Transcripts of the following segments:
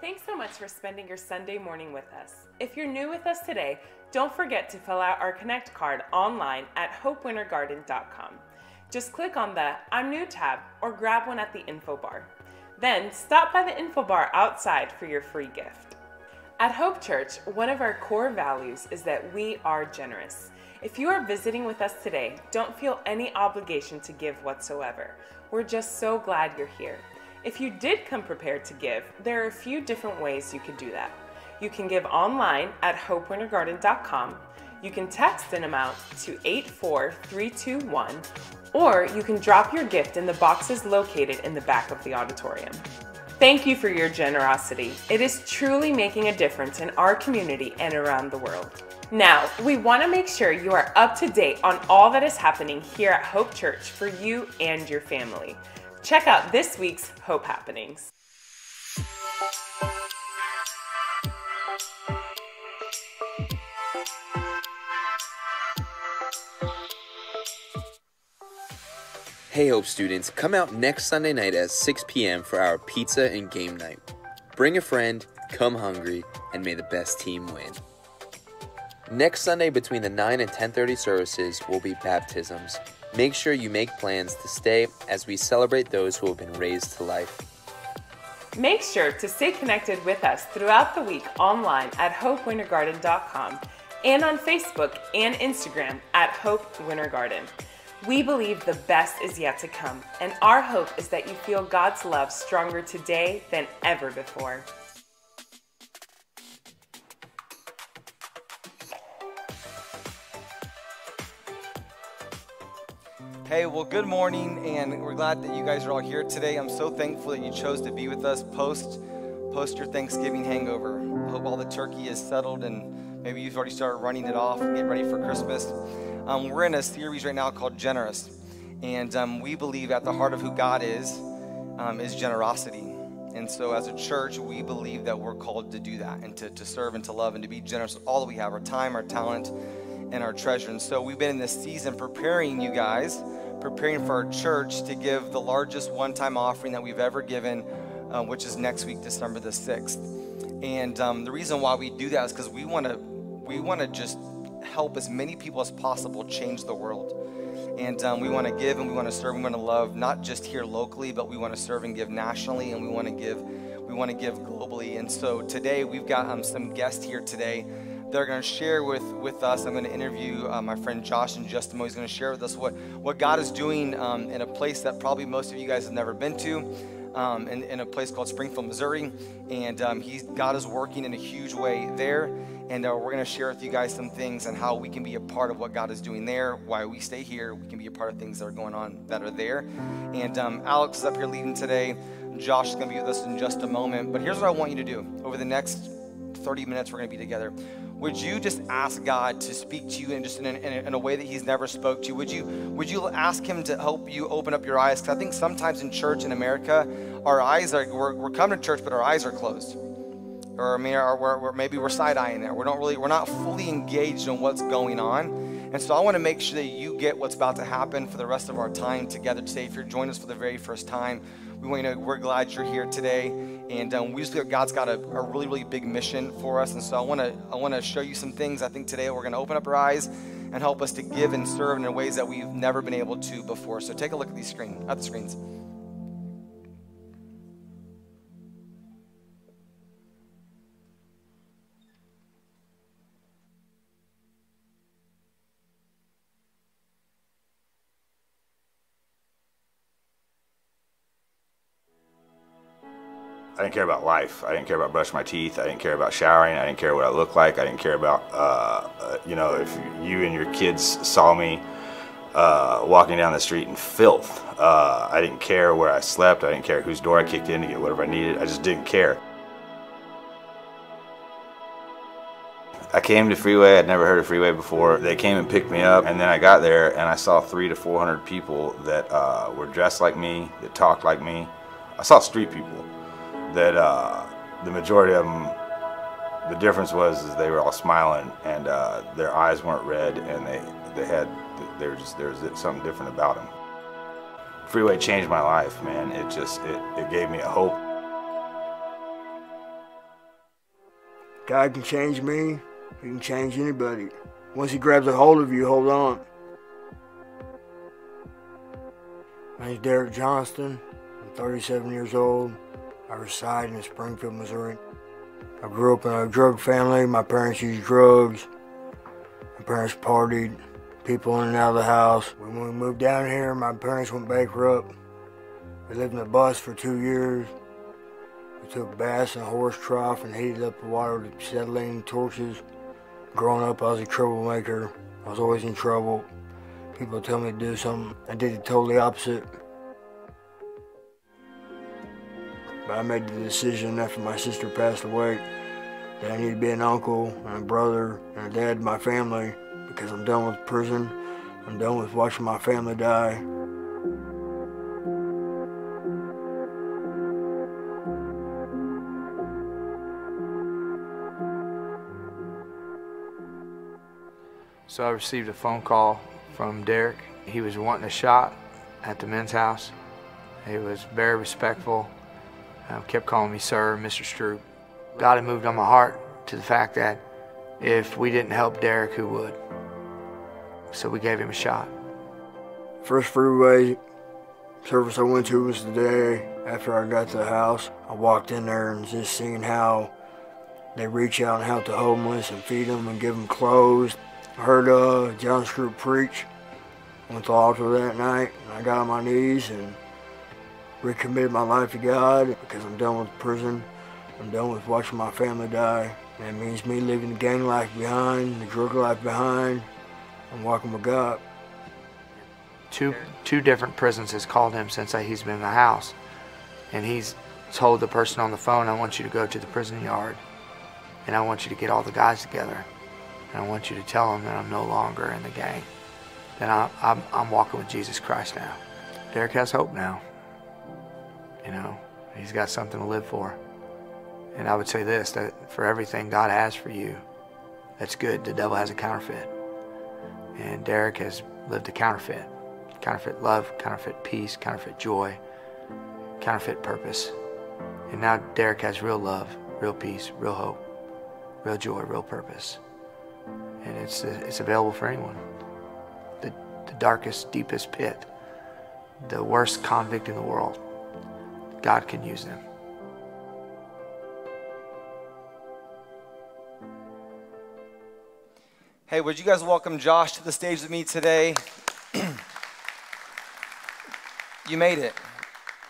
Thanks so much for spending your Sunday morning with us. If you're new with us today, don't forget to fill out our Connect card online at hopewintergarden.com. Just click on the I'm new tab or grab one at the info bar. Then stop by the info bar outside for your free gift. At Hope Church, one of our core values is that we are generous. If you are visiting with us today, don't feel any obligation to give whatsoever. We're just so glad you're here. If you did come prepared to give, there are a few different ways you could do that. You can give online at hopewintergarden.com. You can text an amount to 84321, or you can drop your gift in the boxes located in the back of the auditorium. Thank you for your generosity. It is truly making a difference in our community and around the world. Now, we want to make sure you are up to date on all that is happening here at Hope Church for you and your family. Check out this week's Hope Happenings. Hey Hope students, come out next Sunday night at 6 p.m. for our pizza and game night. Bring a friend, come hungry, and may the best team win. Next Sunday between the 9 and 10:30 services will be baptisms. Make sure you make plans to stay as we celebrate those who have been raised to life. Make sure to stay connected with us throughout the week online at hopewintergarden.com and on Facebook and Instagram at Hope Winter Garden. We believe the best is yet to come, and our hope is that you feel God's love stronger today than ever before. Hey, well, good morning, and we're glad that you guys are all here today. I'm so thankful that you chose to be with us post post your Thanksgiving hangover. I hope all the turkey is settled, and maybe you've already started running it off and getting ready for Christmas. Um, we're in a series right now called Generous, and um, we believe at the heart of who God is um, is generosity. And so, as a church, we believe that we're called to do that and to, to serve and to love and to be generous with all that we have our time, our talent, and our treasure. And so, we've been in this season preparing you guys preparing for our church to give the largest one time offering that we've ever given, uh, which is next week, December the 6th. And um, the reason why we do that is because we want to we want to just help as many people as possible change the world. And um, we want to give and we want to serve. We want to love not just here locally, but we want to serve and give nationally, and we want to give we want to give globally. And so today we've got um, some guests here today they're going to share with, with us. I'm going to interview uh, my friend Josh in just a moment. He's going to share with us what, what God is doing um, in a place that probably most of you guys have never been to, um, in, in a place called Springfield, Missouri. And um, he's, God is working in a huge way there. And uh, we're going to share with you guys some things and how we can be a part of what God is doing there, why we stay here. We can be a part of things that are going on that are there. And um, Alex is up here leading today. Josh is going to be with us in just a moment. But here's what I want you to do over the next 30 minutes we're going to be together would you just ask God to speak to you in just in, in, a way that He's never spoke to you? Would you would you ask Him to help you open up your eyes? Because I think sometimes in church in America, our eyes are we're, we're coming to church, but our eyes are closed, or I mean, or we're, we're, maybe we're side eyeing there. We don't really we're not fully engaged in what's going on. And so I want to make sure that you get what's about to happen for the rest of our time together today. If you're joining us for the very first time, we want you to know we're glad you're here today. And um, we just feel God's got a, a, really, really big mission for us. And so I want to I want to show you some things. I think today we're going to open up our eyes and help us to give and serve in ways that we've never been able to before. So take a look at these screen at the screens. Didn't care about life. I didn't care about brushing my teeth. I didn't care about showering. I didn't care what I looked like. I didn't care about, uh, uh, you know, if you and your kids saw me uh, walking down the street in filth. Uh, I didn't care where I slept. I didn't care whose door I kicked in to get whatever I needed. I just didn't care. I came to Freeway. I'd never heard of Freeway before. They came and picked me up, and then I got there and I saw three to four hundred people that uh, were dressed like me, that talked like me. I saw street people that uh, the majority of them, the difference was is they were all smiling and uh, their eyes weren't red and they they had they were just there was something different about them. Freeway changed my life, man. It just it, it gave me a hope. God can change me, He can change anybody. Once He grabs a hold of you, hold on. My name's Derek Johnston. I'm 37 years old. I reside in Springfield, Missouri. I grew up in a drug family. My parents used drugs. My parents partied, people in and out of the house. When we moved down here, my parents went bankrupt. We lived in a bus for two years. We took baths in horse trough and heated up the water with acetylene torches. Growing up, I was a troublemaker. I was always in trouble. People tell me to do something, I did the totally opposite. But I made the decision after my sister passed away that I need to be an uncle and a brother and a dad to my family because I'm done with prison. I'm done with watching my family die. So I received a phone call from Derek. He was wanting a shot at the men's house. He was very respectful. Uh, kept calling me sir, Mr. Stroop. God had moved on my heart to the fact that if we didn't help Derek, who would? So we gave him a shot. First freeway service I went to was the day after I got to the house. I walked in there and just seeing how they reach out and help the homeless and feed them and give them clothes. I heard uh, John Stroop preach. Went to the altar that night and I got on my knees and recommitted my life to God because I'm done with prison. I'm done with watching my family die. That means me leaving the gang life behind, the drug life behind, I'm walking with God. Two two different prisons has called him since he's been in the house, and he's told the person on the phone, "I want you to go to the prison yard, and I want you to get all the guys together, and I want you to tell them that I'm no longer in the gang, that I'm I'm, I'm walking with Jesus Christ now." Derek has hope now. You know, he's got something to live for. And I would say this that for everything God has for you, that's good, the devil has a counterfeit. And Derek has lived a counterfeit counterfeit love, counterfeit peace, counterfeit joy, counterfeit purpose. And now Derek has real love, real peace, real hope, real joy, real purpose. And it's, it's available for anyone. The, the darkest, deepest pit, the worst convict in the world, God can use them. Hey, would you guys welcome Josh to the stage with me today? you made it.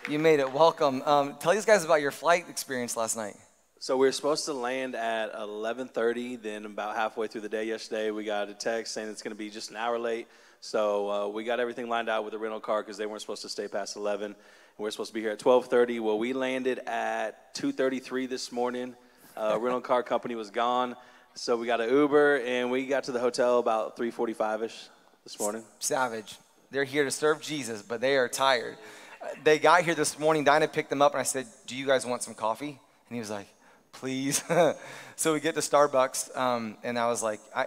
You made it. Welcome. Um, tell these guys about your flight experience last night. So we were supposed to land at 11:30. Then about halfway through the day yesterday, we got a text saying it's going to be just an hour late. So uh, we got everything lined out with the rental car because they weren't supposed to stay past 11. And we are supposed to be here at 12:30. Well, we landed at 2:33 this morning. Uh, rental car company was gone. So we got an Uber and we got to the hotel about 3:45 ish this morning. Savage. They're here to serve Jesus, but they are tired. Uh, they got here this morning. Dinah picked them up, and I said, "Do you guys want some coffee?" And he was like, "Please." so we get to Starbucks, um, and I was like, I,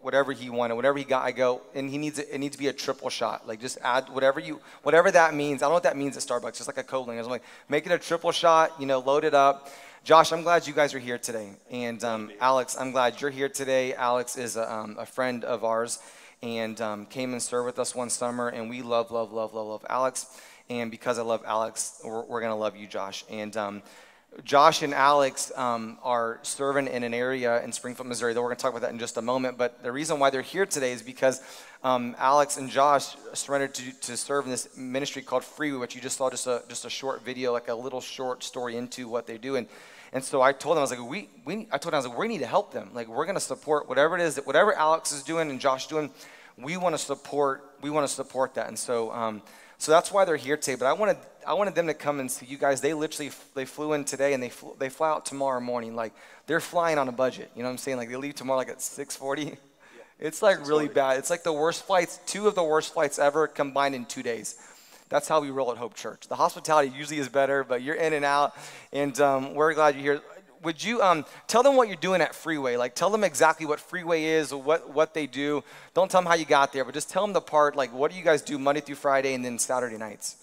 whatever he wanted, whatever he got, I go, and he needs it, it needs to be a triple shot. Like just add whatever you, whatever that means. I don't know what that means at Starbucks. Just like a cold I'm like, make it a triple shot. You know, load it up. Josh, I'm glad you guys are here today. And um, Alex, I'm glad you're here today. Alex is a, um, a friend of ours and um, came and served with us one summer. And we love, love, love, love, love Alex. And because I love Alex, we're, we're going to love you, Josh. And um, Josh and Alex um, are serving in an area in Springfield, Missouri. That We're going to talk about that in just a moment. But the reason why they're here today is because um, Alex and Josh surrendered to, to serve in this ministry called Free, which you just saw just a, just a short video, like a little short story into what they do. And, and so I told them, I was like, we, we, I told them, I was like, we need to help them. Like, we're going to support whatever it is, that whatever Alex is doing and Josh doing, we want to support, we want to support that. And so, um, so that's why they're here today. But I wanted, I wanted them to come and see you guys. They literally, they flew in today and they, they fly out tomorrow morning. Like, they're flying on a budget. You know what I'm saying? Like, they leave tomorrow like at 640. It's like really bad. It's like the worst flights, two of the worst flights ever combined in two days. That's how we roll at Hope Church. The hospitality usually is better, but you're in and out, and um, we're glad you're here. Would you um, tell them what you're doing at Freeway? Like, tell them exactly what Freeway is, what what they do. Don't tell them how you got there, but just tell them the part. Like, what do you guys do Monday through Friday, and then Saturday nights?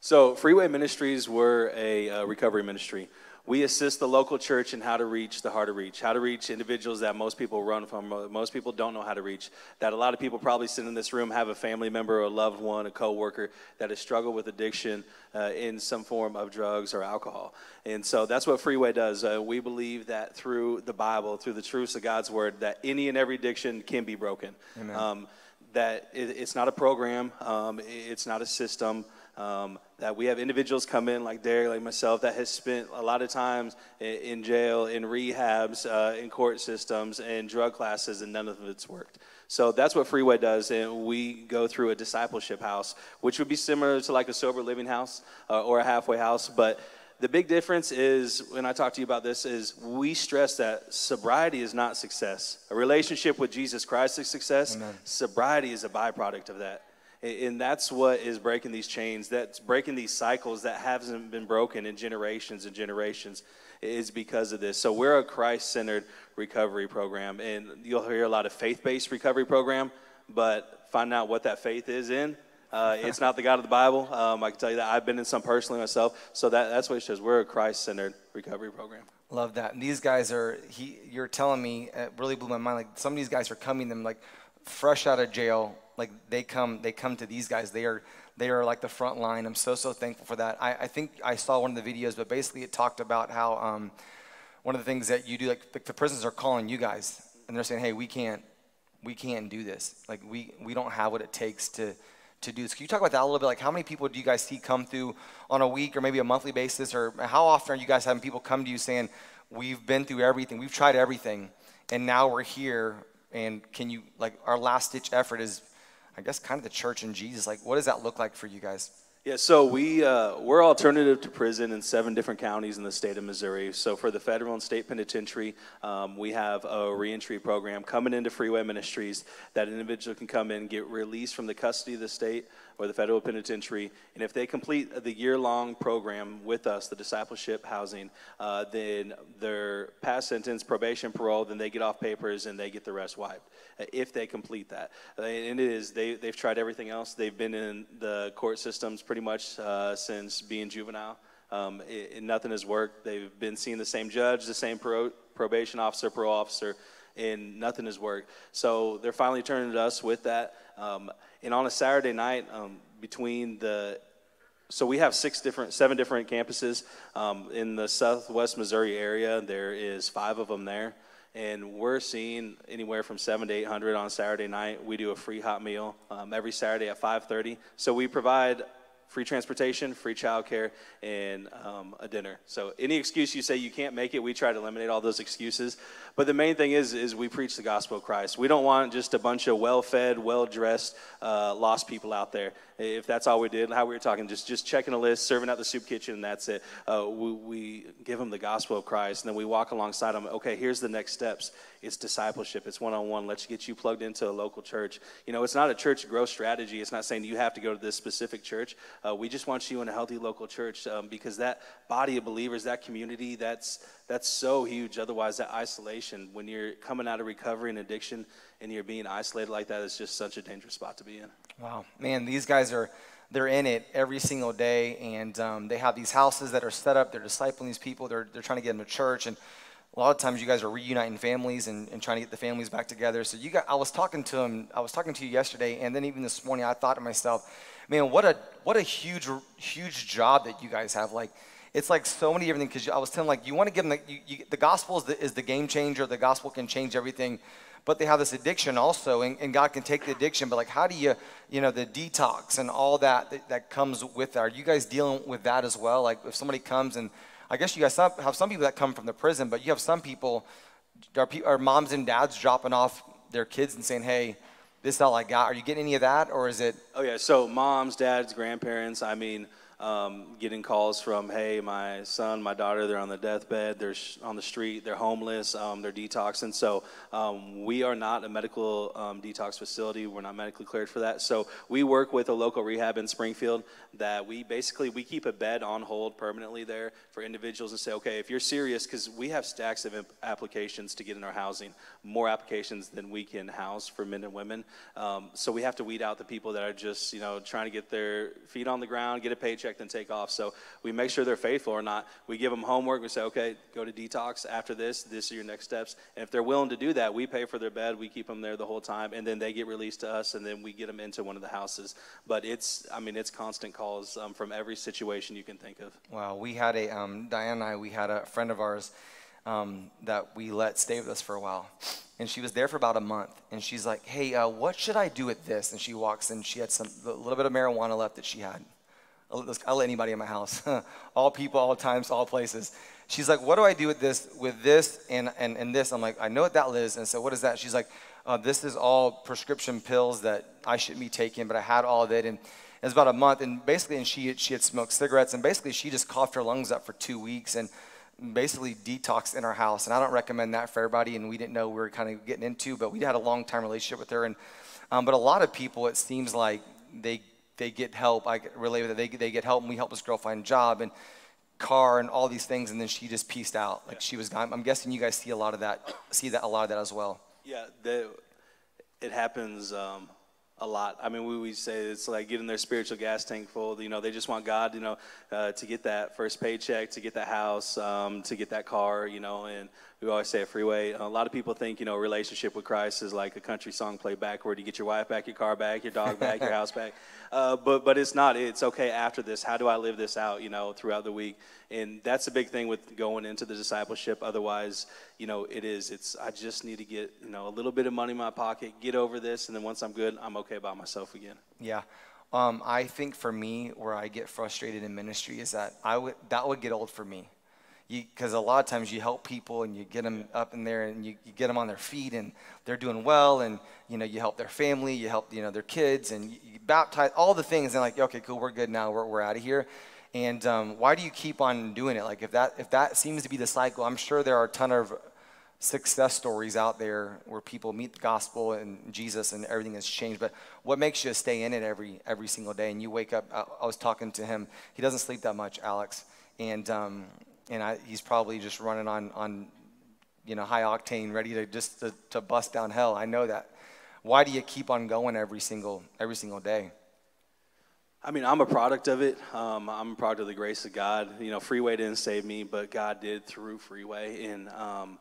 So, Freeway Ministries were a uh, recovery ministry. We assist the local church in how to reach the hard to reach, how to reach individuals that most people run from, uh, most people don't know how to reach. That a lot of people probably sit in this room have a family member, or a loved one, a coworker that has struggled with addiction uh, in some form of drugs or alcohol. And so that's what Freeway does. Uh, we believe that through the Bible, through the truths of God's word, that any and every addiction can be broken. Um, that it, it's not a program, um, it's not a system. Um, that we have individuals come in like Derek, like myself, that has spent a lot of times in, in jail, in rehabs, uh, in court systems, and drug classes, and none of it's worked. So that's what Freeway does, and we go through a discipleship house, which would be similar to like a sober living house uh, or a halfway house, but the big difference is when I talk to you about this is we stress that sobriety is not success. A relationship with Jesus Christ is success. Amen. Sobriety is a byproduct of that. And that's what is breaking these chains, that's breaking these cycles that haven't been broken in generations and generations is because of this. So we're a Christ-centered recovery program, and you'll hear a lot of faith-based recovery program, but find out what that faith is in. Uh, it's not the God of the Bible. Um, I can tell you that I've been in some personally myself. So that, that's what it says. We're a Christ-centered recovery program. Love that. And these guys are, he, you're telling me, it really blew my mind. Like some of these guys are coming them like fresh out of jail. Like they come, they come to these guys. They are, they are like the front line. I'm so, so thankful for that. I, I think I saw one of the videos, but basically it talked about how um, one of the things that you do, like the, the prisons are calling you guys and they're saying, hey, we can't, we can't do this. Like we, we don't have what it takes to, to do this. Can you talk about that a little bit? Like how many people do you guys see come through on a week or maybe a monthly basis? Or how often are you guys having people come to you saying, we've been through everything, we've tried everything, and now we're here, and can you, like our last ditch effort is, I guess, kind of the church and Jesus. Like what does that look like for you guys? Yeah, so we, uh, we're alternative to prison in seven different counties in the state of Missouri. So for the federal and state penitentiary, um, we have a reentry program coming into Freeway Ministries that an individual can come in, get released from the custody of the state or the federal penitentiary. And if they complete the year long program with us, the discipleship housing, uh, then their past sentence, probation, parole, then they get off papers and they get the rest wiped uh, if they complete that. Uh, and it is, they, they've tried everything else. They've been in the court systems pretty much uh, since being juvenile. Um, it, it- nothing has worked. They've been seeing the same judge, the same pro, probation officer, parole officer, and nothing has worked. So they're finally turning to us with that. Um, and on a Saturday night, um, between the so we have six different, seven different campuses um, in the Southwest Missouri area. There is five of them there, and we're seeing anywhere from seven to eight hundred on Saturday night. We do a free hot meal um, every Saturday at five thirty. So we provide free transportation, free childcare, and um, a dinner. So any excuse you say you can't make it, we try to eliminate all those excuses. But the main thing is, is we preach the gospel of Christ. We don't want just a bunch of well-fed, well-dressed, uh, lost people out there. If that's all we did, how we were talking, just just checking a list, serving out the soup kitchen, and that's it. Uh, we, we give them the gospel of Christ, and then we walk alongside them. Okay, here's the next steps. It's discipleship. It's one-on-one. Let's get you plugged into a local church. You know, it's not a church growth strategy. It's not saying you have to go to this specific church. Uh, we just want you in a healthy local church um, because that body of believers, that community, that's that's so huge. Otherwise, that isolation, when you're coming out of recovery and addiction, and you're being isolated like that, it's just such a dangerous spot to be in. Wow, man, these guys are they're in it every single day, and um, they have these houses that are set up. They're discipling these people. They're they're trying to get them to church, and a lot of times you guys are reuniting families and, and trying to get the families back together. So you got, I was talking to him. I was talking to you yesterday, and then even this morning, I thought to myself, man, what a what a huge huge job that you guys have. Like it's like so many different things. Because I was telling like you want to give them the, you, you, the gospel is the, is the game changer. The gospel can change everything but they have this addiction also and, and, god can take the addiction but like how do you you know the detox and all that that, that comes with that are you guys dealing with that as well like if somebody comes and i guess you guys have some people that come from the prison but you have some people are, pe- are moms and dads dropping off their kids and saying hey this is all i got are you getting any of that or is it Oh yeah, so moms, dads, grandparents. I mean, um, getting calls from, hey, my son, my daughter, they're on the deathbed, they're sh- on the street, they're homeless, um, they're detoxing. So um, we are not a medical um, detox facility. We're not medically cleared for that. So we work with a local rehab in Springfield that we basically we keep a bed on hold permanently there for individuals and say, okay, if you're serious, because we have stacks of imp- applications to get in our housing, more applications than we can house for men and women. Um, so we have to weed out the people that are just, you know, trying to get their feet on the ground, get a paycheck then take off. So we make sure they're faithful or not. We give them homework. We say, okay, go to detox after this. This are your next steps. And if they're willing to do that, we pay for their bed. We keep them there the whole time, and then they get released to us, and then we get them into one of the houses. But it's, I mean, it's constant calls um, from every situation you can think of. Wow, we had a um, Diane and I. We had a friend of ours um, that we let stay with us for a while, and she was there for about a month. And she's like, "Hey, uh, what should I do with this?" And she walks in. She had some a little bit of marijuana left that she had. I'll, I'll let anybody in my house, all people, all times, all places. She's like, "What do I do with this? With this and and and this?" I'm like, "I know what that is." And so, what is that? She's like, uh, "This is all prescription pills that I shouldn't be taking, but I had all of it." And it was about a month, and basically, and she she had smoked cigarettes, and basically, she just coughed her lungs up for two weeks, and basically detoxed in our house. And I don't recommend that for everybody. And we didn't know we were kind of getting into, but we had a long time relationship with her. And um, but a lot of people, it seems like they they get help. I relate with it. They they get help, and we help this girl find a job and car and all these things. And then she just pieced out. Like she was gone. I'm guessing you guys see a lot of that. See that a lot of that as well. Yeah, the, it happens. Um, a lot. I mean, we, we say it's like getting their spiritual gas tank full. You know, they just want God, you know, uh, to get that first paycheck, to get that house, um, to get that car, you know, and we always say a freeway. A lot of people think, you know, relationship with Christ is like a country song played backward. You get your wife back, your car back, your dog back, your house back. Uh, but but it's not. It's okay after this. How do I live this out? You know, throughout the week, and that's a big thing with going into the discipleship. Otherwise, you know, it is. It's I just need to get you know a little bit of money in my pocket, get over this, and then once I'm good, I'm okay by myself again. Yeah. Um, I think for me, where I get frustrated in ministry is that I would that would get old for me because a lot of times you help people and you get them up in there and you, you, get them on their feet and they're doing well and you know you help their family you help you know their kids and you, you baptize all the things and like okay cool we're good now we're, we're out of here. And um, why do you keep on doing it? Like if that if that seems to be the cycle i'm sure there are a ton of success stories out there where people meet the gospel and jesus and everything has changed but what makes you stay in it every every single day? And you wake up i, I was talking to him. He doesn't sleep that much alex. And um, and I, he's probably just running on, on you know, high octane, ready to just to, to bust down hell. I know that. Why do you keep on going every single every single day? I mean, I'm a product of it. Um, I'm a product of the grace of God. You know, Freeway didn't save me, but God did through Freeway, and um,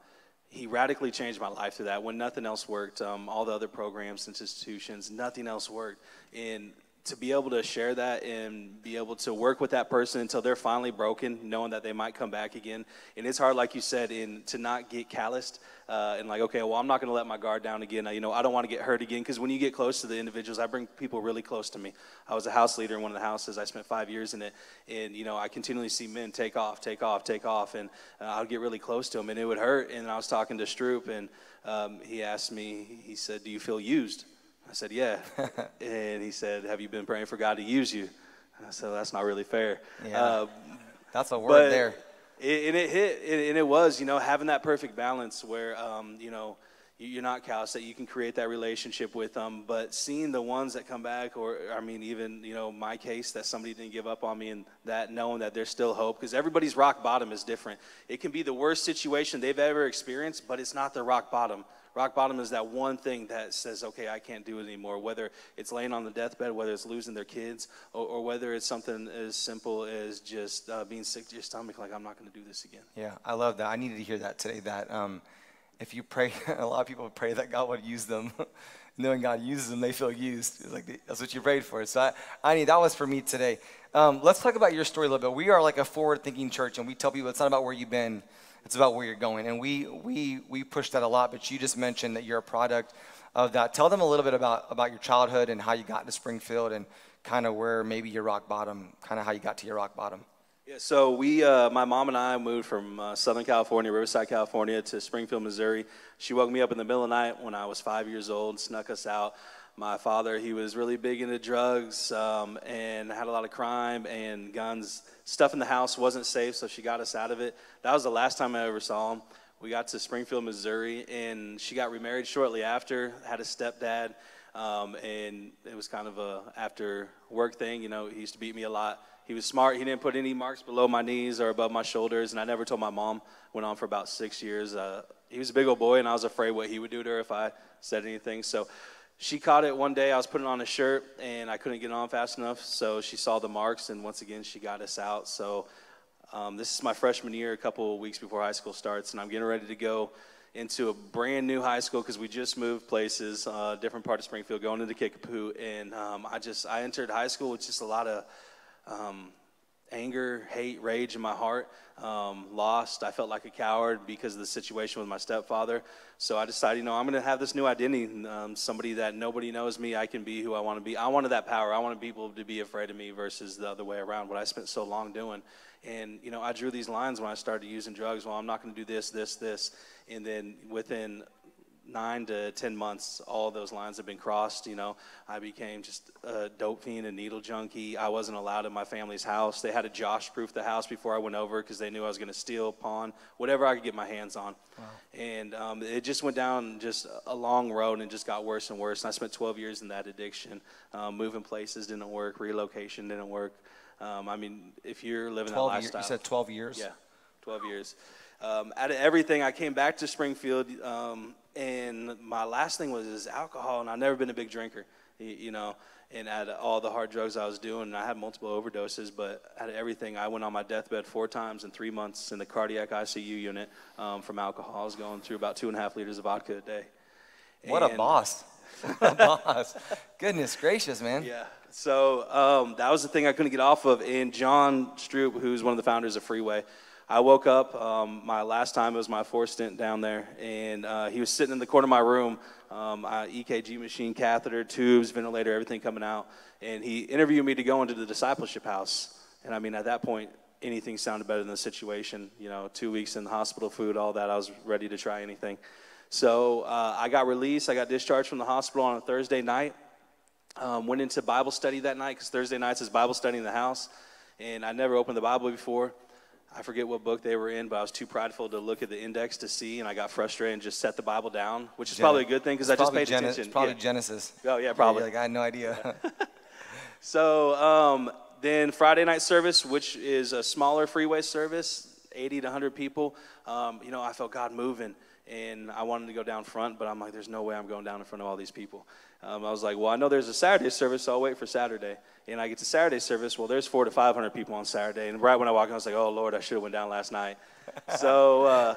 He radically changed my life through that. When nothing else worked, um, all the other programs, institutions, nothing else worked, and to be able to share that and be able to work with that person until they're finally broken, knowing that they might come back again. And it's hard, like you said, in to not get calloused uh, and like, okay, well, I'm not going to let my guard down again. You know, I don't want to get hurt again because when you get close to the individuals, I bring people really close to me. I was a house leader in one of the houses. I spent five years in it, and you know, I continually see men take off, take off, take off, and uh, I would get really close to them, and it would hurt. And I was talking to Stroop, and um, he asked me, he said, "Do you feel used?" I said, Yeah. and he said, Have you been praying for God to use you? I said, That's not really fair. Yeah. Uh, That's a word there. It, and it hit, and it was, you know, having that perfect balance where, um, you know, you're not callous that you can create that relationship with them but seeing the ones that come back or i mean even you know my case that somebody didn't give up on me and that knowing that there's still hope because everybody's rock bottom is different it can be the worst situation they've ever experienced but it's not their rock bottom Rock bottom is that one thing that says, okay, I can't do it anymore, whether it's laying on the deathbed, whether it's losing their kids, or, or whether it's something as simple as just uh, being sick to your stomach, like, I'm not going to do this again. Yeah, I love that. I needed to hear that today, that um, if you pray, a lot of people pray that God would use them. Knowing God uses them, they feel used. It's like that's what you prayed for. So I, I need that was for me today. Um, let's talk about your story a little bit. We are like a forward-thinking church, and we tell people it's not about where you've been it's about where you're going. And we, we, we push that a lot, but you just mentioned that you're a product of that. Tell them a little bit about, about your childhood and how you got to Springfield and kind of where maybe your rock bottom, kind of how you got to your rock bottom. Yeah, so we, uh, my mom and I moved from uh, Southern California, Riverside, California, to Springfield, Missouri. She woke me up in the middle of the night when I was five years old, snuck us out my father, he was really big into drugs um, and had a lot of crime and guns. Stuff in the house wasn't safe, so she got us out of it. That was the last time I ever saw him. We got to Springfield, Missouri, and she got remarried shortly after, had a stepdad, um, and it was kind of a after work thing. You know, he used to beat me a lot. He was smart. He didn't put any marks below my knees or above my shoulders, and I never told my mom. Went on for about six years. Uh, he was a big old boy, and I was afraid what he would do to her if I said anything. So she caught it one day. I was putting on a shirt and I couldn't get it on fast enough, so she saw the marks and once again she got us out. So um, this is my freshman year, a couple of weeks before high school starts, and I'm getting ready to go into a brand new high school because we just moved places, uh, different part of Springfield, going into Kickapoo, and um, I just I entered high school with just a lot of um, anger, hate, rage in my heart. Um, lost. I felt like a coward because of the situation with my stepfather. So I decided, you know, I'm going to have this new identity. Um, somebody that nobody knows me. I can be who I want to be. I wanted that power. I wanted people to be afraid of me versus the other way around. What I spent so long doing. And you know, I drew these lines when I started using drugs. Well, I'm not going to do this, this, this. And then within nine to 10 months, all those lines have been crossed. You know, I became just a dope fiend, a needle junkie. I wasn't allowed in my family's house. They had to Josh proof the house before I went over because they knew I was going to steal, pawn, whatever I could get my hands on. Wow. And um, it just went down just a long road and just got worse and worse. And I spent 12 years in that addiction. Um, moving places didn't work, relocation didn't work. Um, I mean, if you're living that lifestyle. Year, you said 12 years? Yeah, 12 years. Um, out of everything, I came back to Springfield um, and my last thing was is alcohol, and I've never been a big drinker, you know. And at all the hard drugs I was doing, and I had multiple overdoses, but out of everything, I went on my deathbed four times in three months in the cardiac ICU unit um, from alcohol. I was going through about two and a half liters of vodka a day. What and, a boss! What a boss! Goodness gracious, man. Yeah. So um, that was the thing I couldn't get off of. And John Stroop, who's one of the founders of Freeway, I woke up. Um, my last time it was my fourth stint down there, and uh, he was sitting in the corner of my room. Um, EKG machine, catheter, tubes, ventilator, everything coming out. And he interviewed me to go into the discipleship house. And I mean, at that point, anything sounded better than the situation. You know, two weeks in the hospital, food, all that. I was ready to try anything. So uh, I got released. I got discharged from the hospital on a Thursday night. Um, went into Bible study that night because Thursday nights is Bible study in the house. And I never opened the Bible before. I forget what book they were in, but I was too prideful to look at the index to see, and I got frustrated and just set the Bible down, which is Gen- probably a good thing because I just paid Gen- attention. It's probably yeah. Genesis. Oh yeah, probably. Yeah, like I had no idea. so um, then Friday night service, which is a smaller freeway service, 80 to 100 people. Um, you know, I felt God moving, and I wanted to go down front, but I'm like, there's no way I'm going down in front of all these people. Um, I was like, well, I know there's a Saturday service, so I'll wait for Saturday. And I get to Saturday service. Well, there's four to 500 people on Saturday. And right when I walk in, I was like, oh, Lord, I should have went down last night. so uh,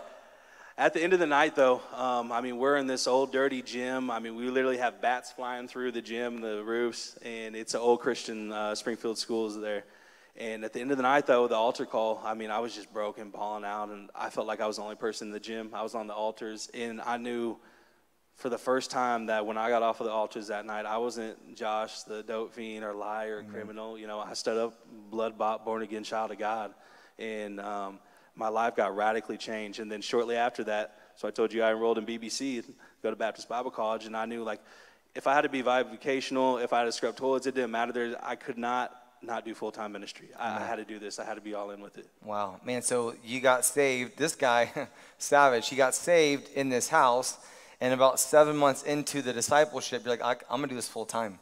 at the end of the night, though, um, I mean, we're in this old dirty gym. I mean, we literally have bats flying through the gym, the roofs, and it's an old Christian uh, Springfield schools there. And at the end of the night, though, the altar call, I mean, I was just broken, bawling out, and I felt like I was the only person in the gym. I was on the altars, and I knew – for the first time that when I got off of the altars that night, I wasn't Josh, the dope fiend or liar or mm-hmm. criminal. You know, I stood up, blood bought, born again child of God. And um, my life got radically changed. And then shortly after that, so I told you I enrolled in BBC, go to Baptist Bible College, and I knew like if I had to be vocational, if I had to scrub toilets, it didn't matter. There, I could not not do full time ministry. I, mm-hmm. I, had to do this. I had to be all in with it. Wow, man! So you got saved. This guy, Savage, he got saved in this house and about seven months into the discipleship, you're like, I, am gonna do this full time,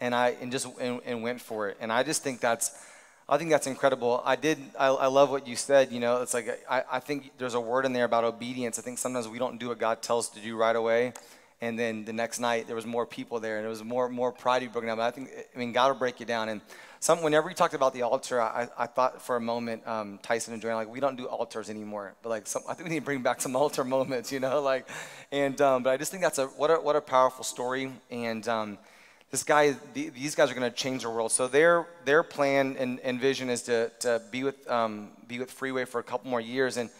and I and just and, and, went for it. And I just think that's, I think that's incredible. I did. I, I love what you said. You know, it's like I, I think there's a word in there about obedience. I think sometimes we don't do what God tells us to do right away. And then the next night there was more people there, and it was more more pride to be broken down. But I think I mean God will break you down. And some whenever you talked about the altar, I, I thought for a moment um, Tyson and Joanne like we don't do altars anymore. But like some, I think we need to bring back some altar moments, you know, like. And um, but I just think that's a what a what a powerful story. And um, this guy, the, these guys are going to change the world. So their their plan and, and vision is to to be with um, be with Freeway for a couple more years and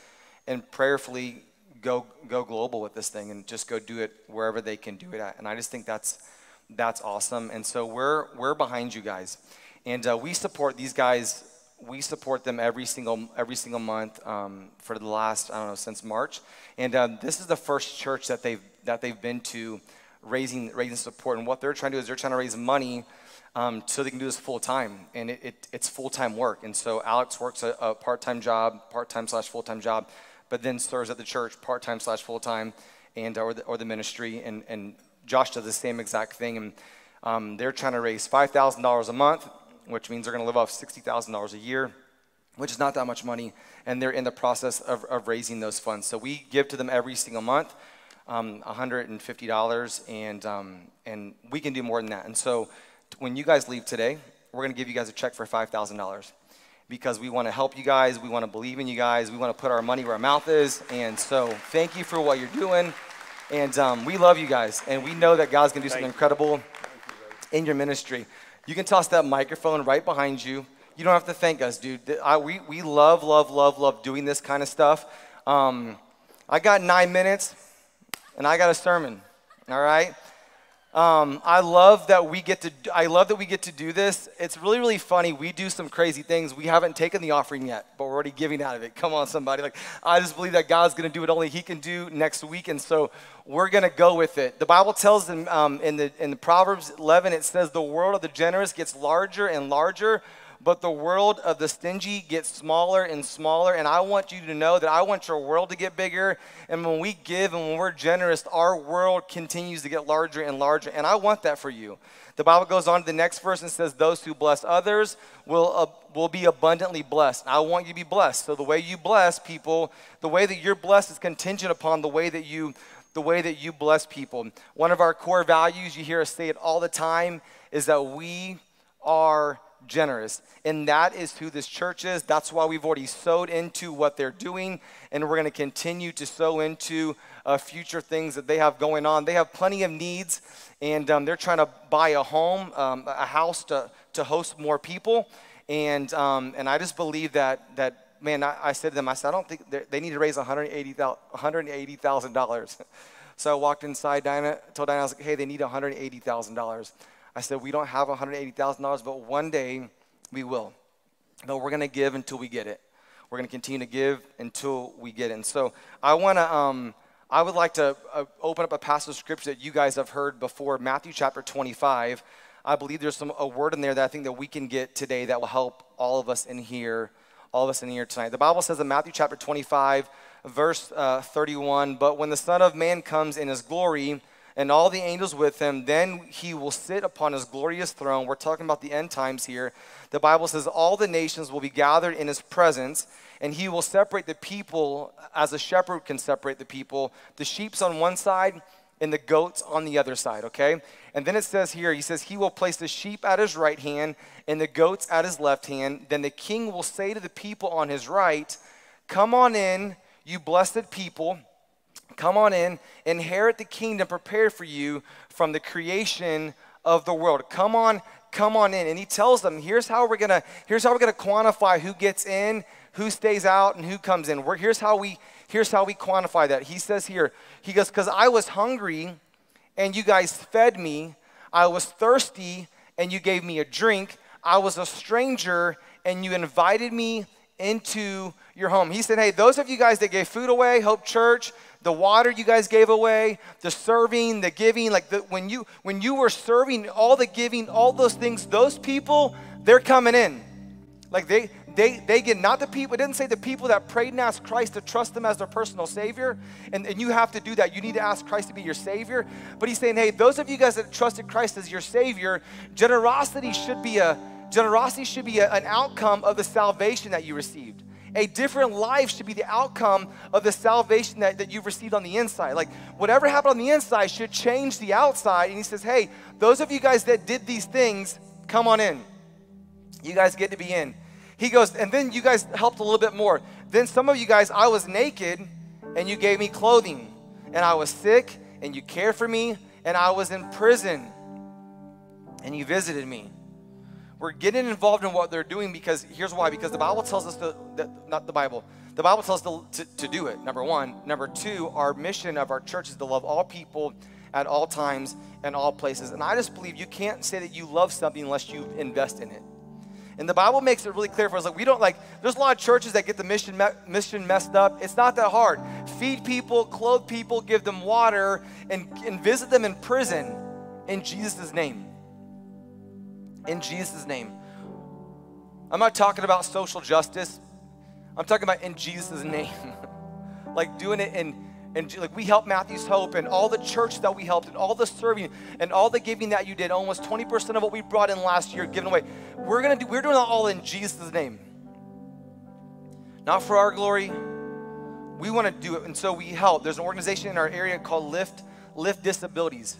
and prayerfully go go global with this thing and just go do it wherever they can do it at. And I just think that's that's awesome. And so we're we're behind you guys, and uh, we support these guys. We support them every single every single month um, for the last I don't know since March. And um, this is the first church that they've that they've been to raising raising support. And what they're trying to do is they're trying to raise money. Um, so they can do this full time, and it, it, it's full time work. And so Alex works a, a part time job, part time slash full time job but then serves at the church part time slash full time, and or the, or the ministry. And, and Josh does the same exact thing. And um, they're trying to raise five thousand dollars a month, which means they're going to live off sixty thousand dollars a year, which is not that much money. And they're in the process of, of raising those funds. So we give to them every single month. um, $150, and, um, and we can do more than that. And so when you guys leave today, we're going to give you guys a check for $5,000 because we want to help you guys. We want to believe in you guys. We want to put our money where our mouth is. And so thank you for what you're doing. And um, we love you guys. And we know that God's going to do something incredible in your ministry. You can toss that microphone right behind you. You don't have to thank us, dude. I, we, we love, love, love, love doing this kind of stuff. Um, I got nine minutes and I got a sermon, all right? Um, I love that we get to. I love that we get to do this. It's really, really funny. We do some crazy things. We haven't taken the offering yet, but we're already giving out of it. Come on, somebody! Like I just believe that God's going to do what only He can do next week, and so we're going to go with it. The Bible tells in, um, in the in the Proverbs 11, it says the world of the generous gets larger and larger, but the world of the stingy gets smaller and smaller. And I want you to know that I want your world to get bigger. And when we give and when we're generous, our world continues to get larger and larger. And I want that for you. The Bible goes on to the next verse and says, Those who bless others will, uh, will be abundantly blessed. I want you to be blessed. So the way you bless people, the way that you're blessed is contingent upon the way that you the way that you bless people. One of our core values, you hear us say it all the time, is that we are generous. And that is who this church is. That's why we've already sowed into what they're doing, and we're going to continue to sow into uh, future things that they have going on. They have plenty of needs, and um, they're trying to buy a home, um, a house to, to host more people. And, um, and I just believe that, that man, I, I, said to them, I said, I don't think they need to raise $180,000. $180, so I walked inside, Diana, told Diana, I was like, hey, they need $180,000. I said, We don't have $180,000, but one day we will. But we're going to give until we get it. We're going to continue to give until we get it. And so I want to, um, I would like to uh, open up a passage of scripture that you guys have heard before, Matthew chapter 25. I believe there's some a word in there that I think that we can get today that will help all of us in here, all of us in here tonight. The Bible says in Matthew chapter 25, verse uh, 31, but when the Son of Man comes in his glory, and all the angels with him. Then he will sit upon his glorious throne. We're talking about the end times here. The Bible says all the nations will be gathered in his presence, and he will separate the people as a shepherd can separate the people, the sheep's on one side and the goats on the other side, okay? And then it says here, he says, He will place the sheep at his right hand and the goats at his left hand. Then the king will say to the people on his right, Come on in, you blessed people Come on in, inherit the kingdom prepared for you from the creation of the world. Come on, come on in. And he tells them, here's how we're gonna, here's how we're gonna quantify who gets in, who stays out, and who comes in. We're, here's how we here's how we quantify that. He says here, he goes, because I was hungry and you guys fed me. I was thirsty and you gave me a drink. I was a stranger and you invited me into your home. He said, Hey, those of you guys that gave food away, Hope Church, the water you guys gave away, the serving, the giving, like the, when you when you were serving, all the giving, all those things, those people, they're coming in. Like they they they get not the people, it didn't say the people that prayed and asked Christ to trust them as their personal savior. And, and you have to do that. You need to ask Christ to be your savior. But he's saying, hey, those of you guys that trusted Christ as your savior, generosity should be a generosity should be a, an outcome of the salvation that you received a different life should be the outcome of the salvation that, that you've received on the inside. Like, whatever happened on the inside should change the outside. And he says, hey, those of you guys that did these things, come on in. You guys get to be in. He goes, and then you guys helped a little bit more. Then some of you guys, I was naked and you gave me clothing. And I was sick and you cared for me. And I was in prison and you visited me. We're getting involved in what they're doing because here's why because the Bible tells us to, that, not the Bible, the Bible tells us to, to, to do it, number one. Number two, our mission of our church is to love all people at all times and all places. And I just believe you can't say that you love something unless you invest in it. And the Bible makes it really clear for us. Like we don't like. There's a lot of churches that get the mission me- mission messed up. It's not that hard. Feed people, clothe people, give them water, and, and visit them in prison in Jesus' name in Jesus' name. I'm not talking about social justice. I'm talking about in Jesus' name. like doing it in, and like we helped Matthew's Hope and all the church that we helped and all the serving and all the giving that you did, almost 20% of what we brought in last year given away. We're gonna do, we're doing that all in Jesus' name. Not for our glory, We want to do it, and so we help. There's an organization in our area called Lift Lift Disabilities.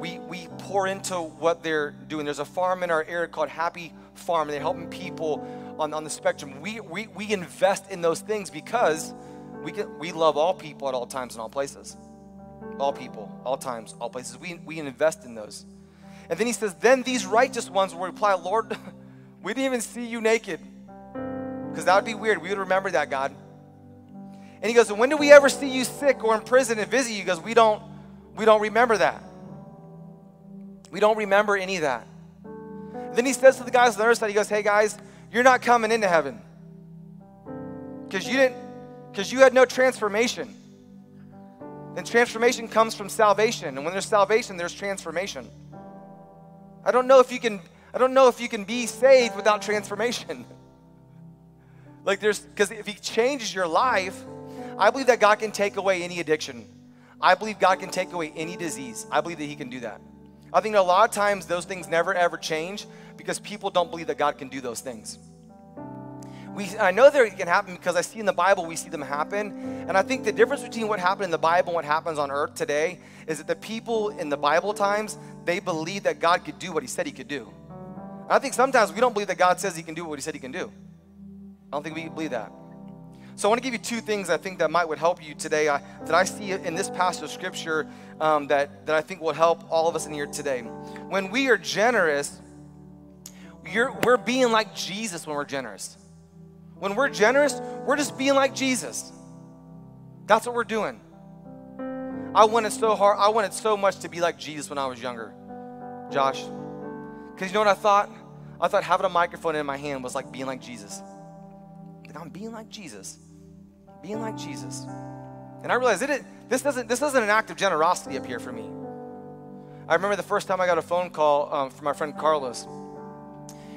We, we pour into what they're doing. There's a farm in our area called Happy Farm, and they're helping people on, on the spectrum. We, we, we invest in those things because we, can, we love all people at all times and all places. All people, all times, all places. We, we invest in those. And then he says, Then these righteous ones will reply, Lord, we didn't even see you naked. Because that would be weird. We would remember that, God. And he goes, When do we ever see you sick or in prison and visit you? He goes, We don't, we don't remember that. We don't remember any of that. Then he says to the guys on the other side, he goes, Hey guys, you're not coming into heaven. Because you didn't, because you had no transformation. And transformation comes from salvation. And when there's salvation, there's transformation. I don't know if you can, I don't know if you can be saved without transformation. like there's because if he changes your life, I believe that God can take away any addiction. I believe God can take away any disease. I believe that he can do that. I think a lot of times those things never ever change because people don't believe that God can do those things. We, I know that it can happen because I see in the Bible we see them happen. And I think the difference between what happened in the Bible and what happens on earth today is that the people in the Bible times, they believe that God could do what he said he could do. And I think sometimes we don't believe that God says he can do what he said he can do. I don't think we believe that. So I want to give you two things I think that might would help you today I, that I see in this passage of scripture um, that, that I think will help all of us in here today. When we are generous, we're being like Jesus when we're generous. When we're generous, we're just being like Jesus. That's what we're doing. I wanted so hard, I wanted so much to be like Jesus when I was younger, Josh. Because you know what I thought? I thought having a microphone in my hand was like being like Jesus. Like I'm being like Jesus being like Jesus. And I realized it, this, doesn't, this isn't an act of generosity up here for me. I remember the first time I got a phone call um, from my friend Carlos.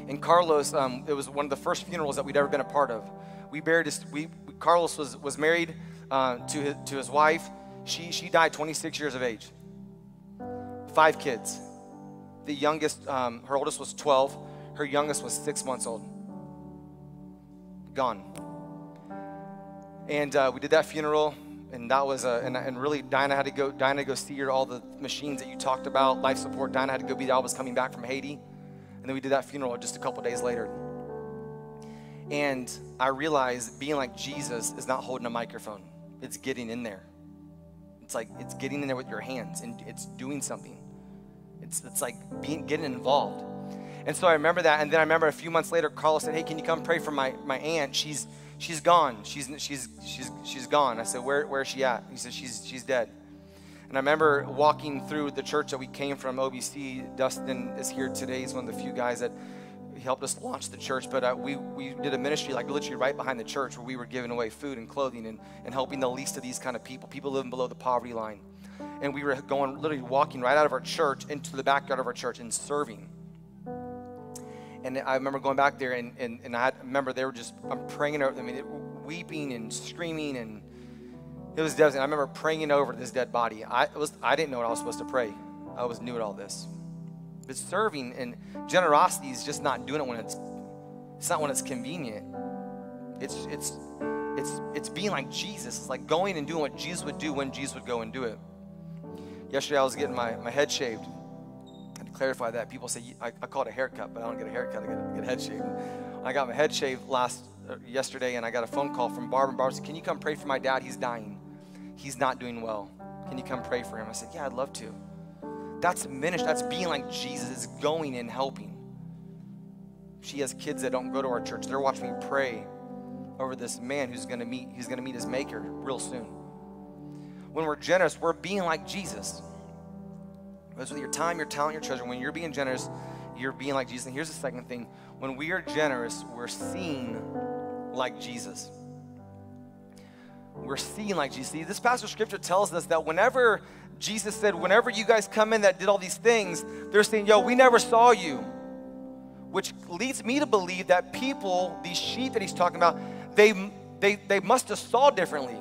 And Carlos, um, it was one of the first funerals that we'd ever been a part of. We buried his, we, Carlos was, was married uh, to, his, to his wife. She, she died 26 years of age. Five kids. The youngest, um, her oldest was 12. Her youngest was six months old. Gone. And uh, we did that funeral, and that was, a, and, and really, Diana had to go, Diana had to go see her, all the machines that you talked about, life support. Diana had to go be there. I was coming back from Haiti. And then we did that funeral just a couple days later. And I realized being like Jesus is not holding a microphone, it's getting in there. It's like it's getting in there with your hands and it's doing something. It's, it's like being getting involved. And so I remember that. And then I remember a few months later, Carlos said, Hey, can you come pray for my, my aunt? She's she's gone. She's, she's, she's, she's gone. I said, where, where is she at? He said, she's, she's dead. And I remember walking through the church that we came from, OBC. Dustin is here today. He's one of the few guys that helped us launch the church. But uh, we, we did a ministry like literally right behind the church where we were giving away food and clothing and, and helping the least of these kind of people, people living below the poverty line. And we were going, literally walking right out of our church into the backyard of our church and serving. And I remember going back there, and, and, and I remember they were just, I'm praying over, I mean, it, weeping and screaming, and it was devastating. I remember praying over this dead body. I, was, I didn't know what I was supposed to pray. I was new at all this. But serving and generosity is just not doing it when it's, it's not when it's convenient. It's, it's, it's, it's being like Jesus. It's like going and doing what Jesus would do when Jesus would go and do it. Yesterday I was getting my, my head shaved clarify that. People say, I, I call it a haircut, but I don't get a haircut, I get, get a head shaved. I got my head shaved last uh, yesterday, and I got a phone call from Barb, and Barb said, Can you come pray for my dad? He's dying. He's not doing well. Can you come pray for him? I said, Yeah, I'd love to. That's ministry. That's being like Jesus, going and helping. She has kids that don't go to our church. They're watching me pray over this man who's going to meet he's going to meet his maker real soon. When we're generous, we're being like Jesus. Whether with your time, your talent, your treasure, when you're being generous, you're being like Jesus. And here's the second thing when we are generous, we're seen like Jesus. We're seen like Jesus. See, this passage of scripture tells us that whenever Jesus said, whenever you guys come in that did all these things, they're saying, yo, we never saw you. Which leads me to believe that people, these sheep that he's talking about, they, they, they must have saw differently.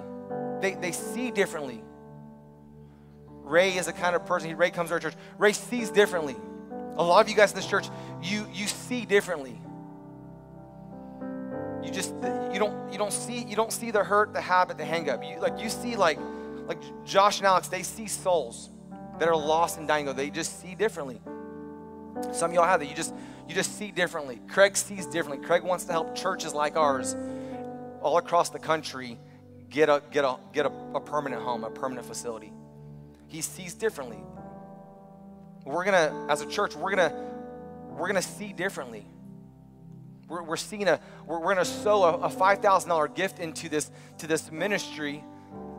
They, they see differently. Ray is the kind of person, Ray comes to our church. Ray sees differently. A lot of you guys in this church, you, you see differently. You just you don't you don't see you don't see the hurt, the habit, the hang up. You like you see like like Josh and Alex, they see souls that are lost and dying. They just see differently. Some of y'all have that. You just you just see differently. Craig sees differently. Craig wants to help churches like ours all across the country get a get a get a, a permanent home, a permanent facility. He sees differently. We're gonna, as a church, we're gonna we're gonna see differently. We're, we're seeing a we're, we're gonna sow a, a five thousand dollar gift into this to this ministry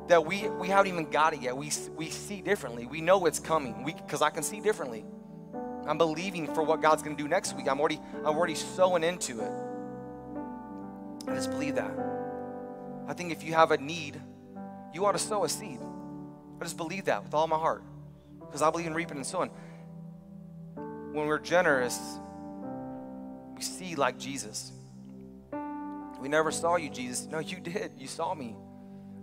that we we haven't even got it yet. We we see differently. We know it's coming. We because I can see differently. I'm believing for what God's gonna do next week. I'm already I'm already sowing into it. I just believe that. I think if you have a need, you ought to sow a seed. I just believe that with all my heart because I believe in reaping and sowing. When we're generous, we see like Jesus. We never saw you, Jesus. No, you did. You saw me.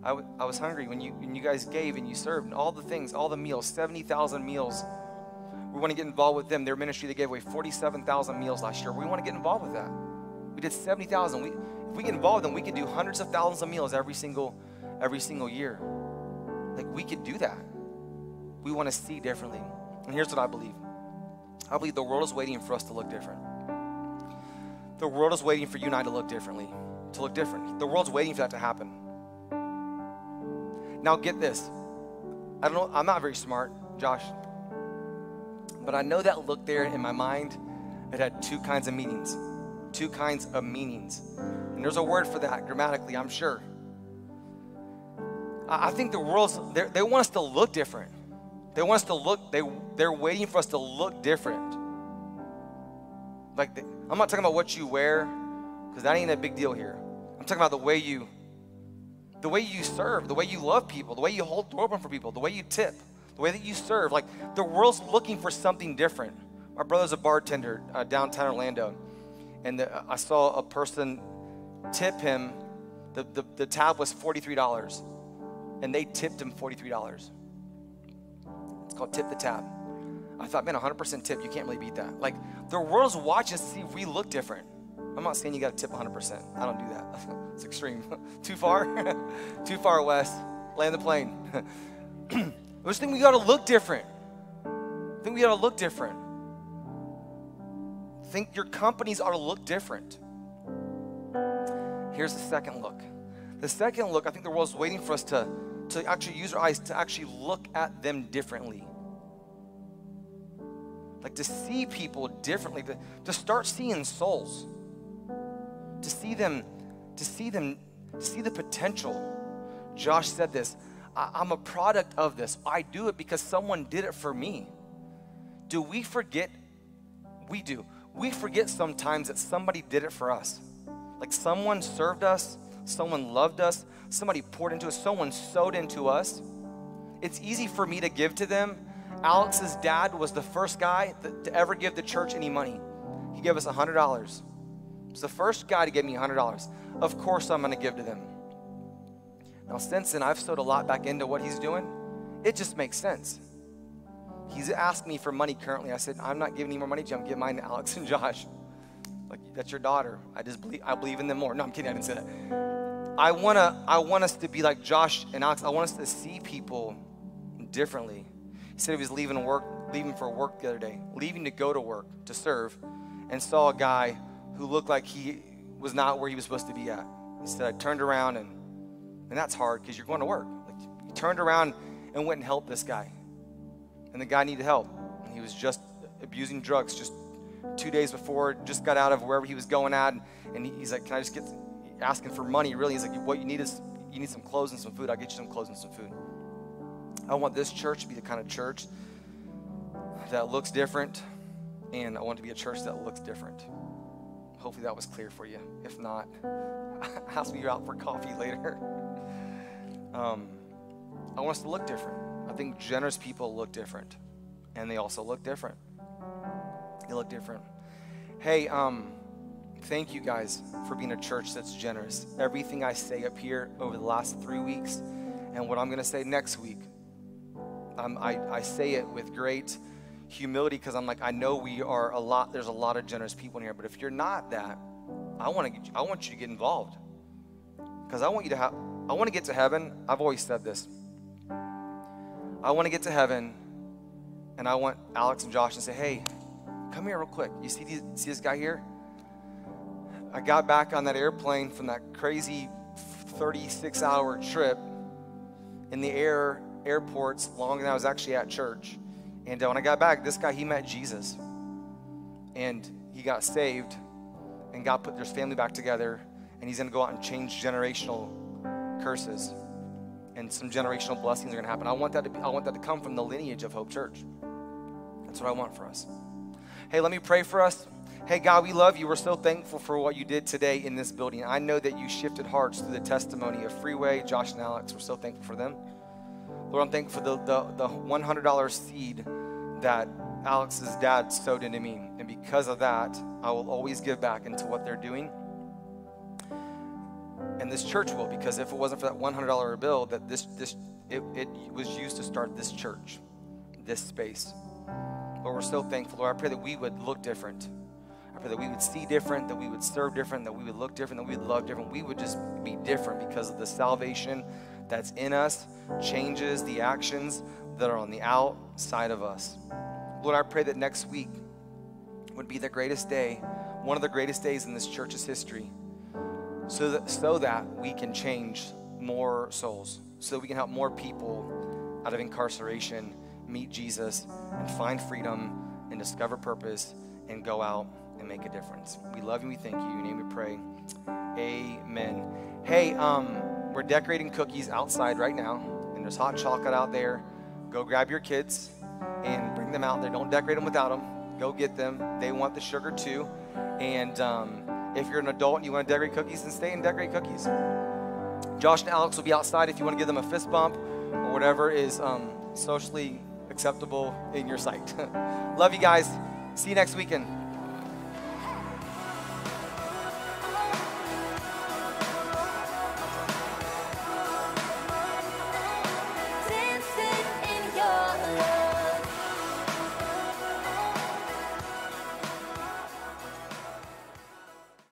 I, w- I was hungry when you, when you guys gave and you served and all the things, all the meals, 70,000 meals. We want to get involved with them. Their ministry, they gave away 47,000 meals last year. We want to get involved with that. We did 70,000. We, if we get involved, then we can do hundreds of thousands of meals every single, every single year. Like we could do that. We want to see differently. And here's what I believe. I believe the world is waiting for us to look different. The world is waiting for you and I to look differently, to look different. The world's waiting for that to happen. Now get this. I don't know, I'm not very smart, Josh. But I know that look there in my mind, it had two kinds of meanings. Two kinds of meanings. And there's a word for that grammatically, I'm sure. I think the world's, they want us to look different. They want us to look, they, they're waiting for us to look different. Like, the, I'm not talking about what you wear, because that ain't a big deal here. I'm talking about the way you, the way you serve, the way you love people, the way you hold door open for people, the way you tip, the way that you serve. Like, the world's looking for something different. My brother's a bartender uh, downtown Orlando, and the, I saw a person tip him, the, the, the tab was $43 and they tipped him $43. It's called Tip the Tab. I thought, man, 100% tip, you can't really beat that. Like, the world's watching to see if we look different. I'm not saying you got to tip 100%. I don't do that. it's extreme. Too far? Too far west. Land the plane. I just think we got to look different. I think we got to look different. I think your companies ought to look different. Here's the second look. The second look, I think the world's waiting for us to to actually use our eyes to actually look at them differently. Like to see people differently, to, to start seeing souls, to see them, to see them, see the potential. Josh said this I, I'm a product of this. I do it because someone did it for me. Do we forget? We do. We forget sometimes that somebody did it for us. Like someone served us, someone loved us, somebody poured into us, someone sowed into us. It's easy for me to give to them. Alex's dad was the first guy to ever give the church any money. He gave us $100. He's the first guy to give me $100. Of course, I'm going to give to them. Now, since then, I've sowed a lot back into what he's doing. It just makes sense. He's asked me for money currently. I said, I'm not giving any more money to you. I'm giving mine to Alex and Josh. Like, that's your daughter. I just believe, I believe in them more. No, I'm kidding. I didn't say that. I want to I want us to be like Josh and Alex. I want us to see people differently. He said he was leaving work, leaving for work the other day, leaving to go to work to serve, and saw a guy who looked like he was not where he was supposed to be at. He said, I turned around and and that's hard because you're going to work. Like he turned around and went and helped this guy. And the guy needed help. He was just abusing drugs just two days before, just got out of wherever he was going at. And, and he's like, Can I just get asking for money, really. He's like, what you need is you need some clothes and some food. I'll get you some clothes and some food. I want this church to be the kind of church that looks different, and I want to be a church that looks different. Hopefully that was clear for you. If not, ask me out for coffee later. Um, I want us to look different. I think generous people look different, and they also look different. They look different. Hey, um, Thank you guys for being a church that's generous. Everything I say up here over the last three weeks and what I'm going to say next week, um, I, I say it with great humility because I'm like, I know we are a lot, there's a lot of generous people in here, but if you're not that, I want to, I want you to get involved because I want you to have, I want to get to heaven. I've always said this. I want to get to heaven, and I want Alex and Josh to say, "Hey, come here real quick. You see, these, see this guy here? I got back on that airplane from that crazy 36 hour trip in the air airports longer than I was actually at church. And uh, when I got back, this guy, he met Jesus. And he got saved. And God put their family back together. And he's going to go out and change generational curses. And some generational blessings are going to happen. I want that to be, I want that to come from the lineage of Hope Church. That's what I want for us. Hey, let me pray for us. Hey, God, we love you. We're so thankful for what you did today in this building. I know that you shifted hearts through the testimony of Freeway, Josh, and Alex. We're so thankful for them. Lord, I'm thankful for the, the, the $100 seed that Alex's dad sowed into me. And because of that, I will always give back into what they're doing. And this church will, because if it wasn't for that $100 bill, that this, this it, it was used to start this church, this space. Lord, we're so thankful. Lord, I pray that we would look different. I pray that we would see different, that we would serve different, that we would look different, that we would love different. We would just be different because of the salvation that's in us changes the actions that are on the outside of us. Lord, I pray that next week would be the greatest day, one of the greatest days in this church's history, so that, so that we can change more souls, so that we can help more people out of incarceration meet Jesus and find freedom and discover purpose and go out make a difference. We love you. We thank you. In your name we pray. Amen. Hey, um, we're decorating cookies outside right now, and there's hot chocolate out there. Go grab your kids and bring them out there. Don't decorate them without them. Go get them. They want the sugar too. And um, if you're an adult and you want to decorate cookies, then stay and decorate cookies. Josh and Alex will be outside if you want to give them a fist bump or whatever is um, socially acceptable in your sight. Love you guys. See you next weekend.